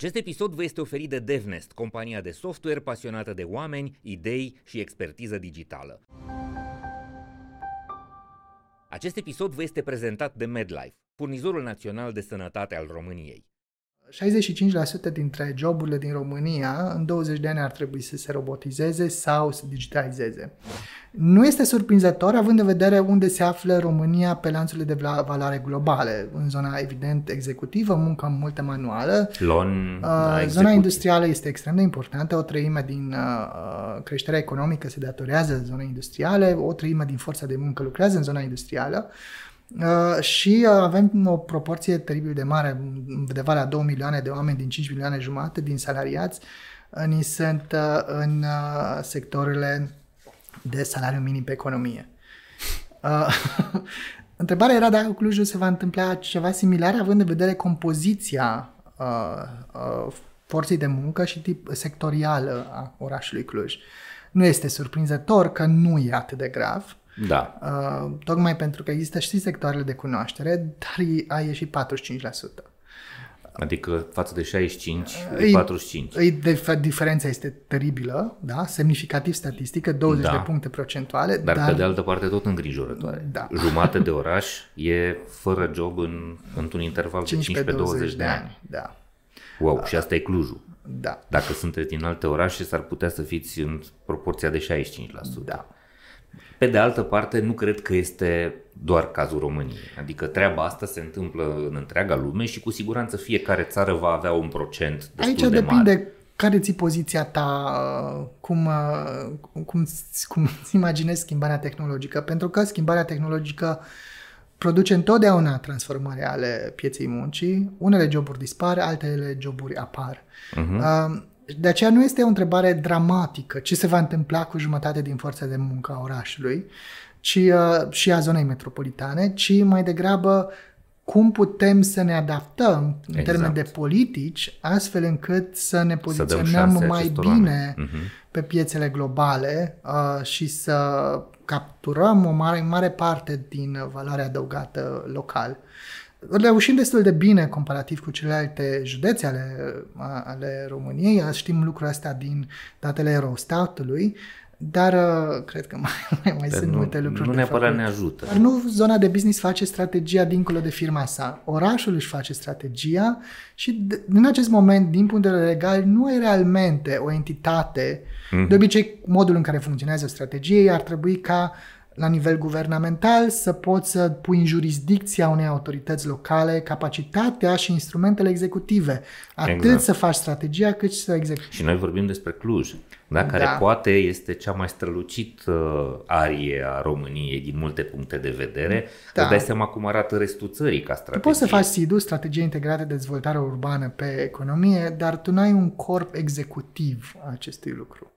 Acest episod vă este oferit de DevNest, compania de software pasionată de oameni, idei și expertiză digitală. Acest episod vă este prezentat de MedLife, furnizorul național de sănătate al României. 65% dintre joburile din România în 20 de ani ar trebui să se robotizeze sau să digitalizeze. Nu este surprinzător având în vedere unde se află România pe lanțurile de valoare globale, în zona evident executivă, muncă multă manuală. Lon, uh, da, zona industrială este extrem de importantă, o treime din uh, uh, creșterea economică se datorează zonei industriale, o treime din forța de muncă lucrează în zona industrială. Uh, și uh, avem o proporție teribil de mare, undeva la 2 milioane de oameni din 5 milioane jumate din salariați, uh, ni sunt uh, în uh, sectorile de salariu minim pe economie. Uh, întrebarea era dacă Clujul se va întâmpla ceva similar, având în vedere compoziția uh, uh, forței de muncă și tip sectorială a orașului Cluj. Nu este surprinzător că nu e atât de grav, da. Uh, tocmai pentru că există și sectoarele de cunoaștere, dar a ieșit 45%. Adică față de 65, e 45. E, de, diferența este teribilă, da? semnificativ statistică, 20 da. de puncte procentuale. Dar, dar pe de altă parte tot îngrijorătoare. Da. Jumate de oraș e fără job în, într-un interval de 15-20 de, de ani. ani. Da. Wow, uh, și asta e Clujul. Da. Dacă sunteți din alte orașe, s-ar putea să fiți în proporția de 65%. Da. Pe de altă parte, nu cred că este doar cazul României. Adică treaba asta se întâmplă în întreaga lume și cu siguranță fiecare țară va avea un procent destul Aici de depinde mare. care ți poziția ta, cum, cum, cum îți imaginezi schimbarea tehnologică. Pentru că schimbarea tehnologică produce întotdeauna transformări ale pieței muncii. Unele joburi dispar, altele joburi apar. Uh-huh. De aceea nu este o întrebare dramatică ce se va întâmpla cu jumătate din forța de muncă a orașului ci, uh, și a zonei metropolitane, ci mai degrabă cum putem să ne adaptăm în exact. termen de politici astfel încât să ne poziționăm să mai bine uh-huh. pe piețele globale uh, și să capturăm o mare, mare parte din valoarea adăugată local reușim destul de bine comparativ cu celelalte județe ale, ale României. Știm lucrul ăsta din datele Eurostatului, dar uh, cred că mai, mai, mai sunt nu, multe lucruri Nu neapărat ne ajută. Dar nu zona de business face strategia dincolo de firma sa. Orașul își face strategia și de, în acest moment, din punct de vedere legal, nu ai realmente o entitate. Mm. De obicei, modul în care funcționează strategie ar trebui ca la nivel guvernamental să poți să pui în jurisdicția unei autorități locale capacitatea și instrumentele executive. Atât exact. să faci strategia cât și să execuți. Și noi vorbim despre Cluj, da? care da. poate este cea mai strălucit uh, arie a României din multe puncte de vedere. Da. Îți dai seama cum arată restul țării ca strategie. Tu poți să faci SIDU, strategie integrată de dezvoltare urbană pe economie, dar tu nu ai un corp executiv a acestui lucru.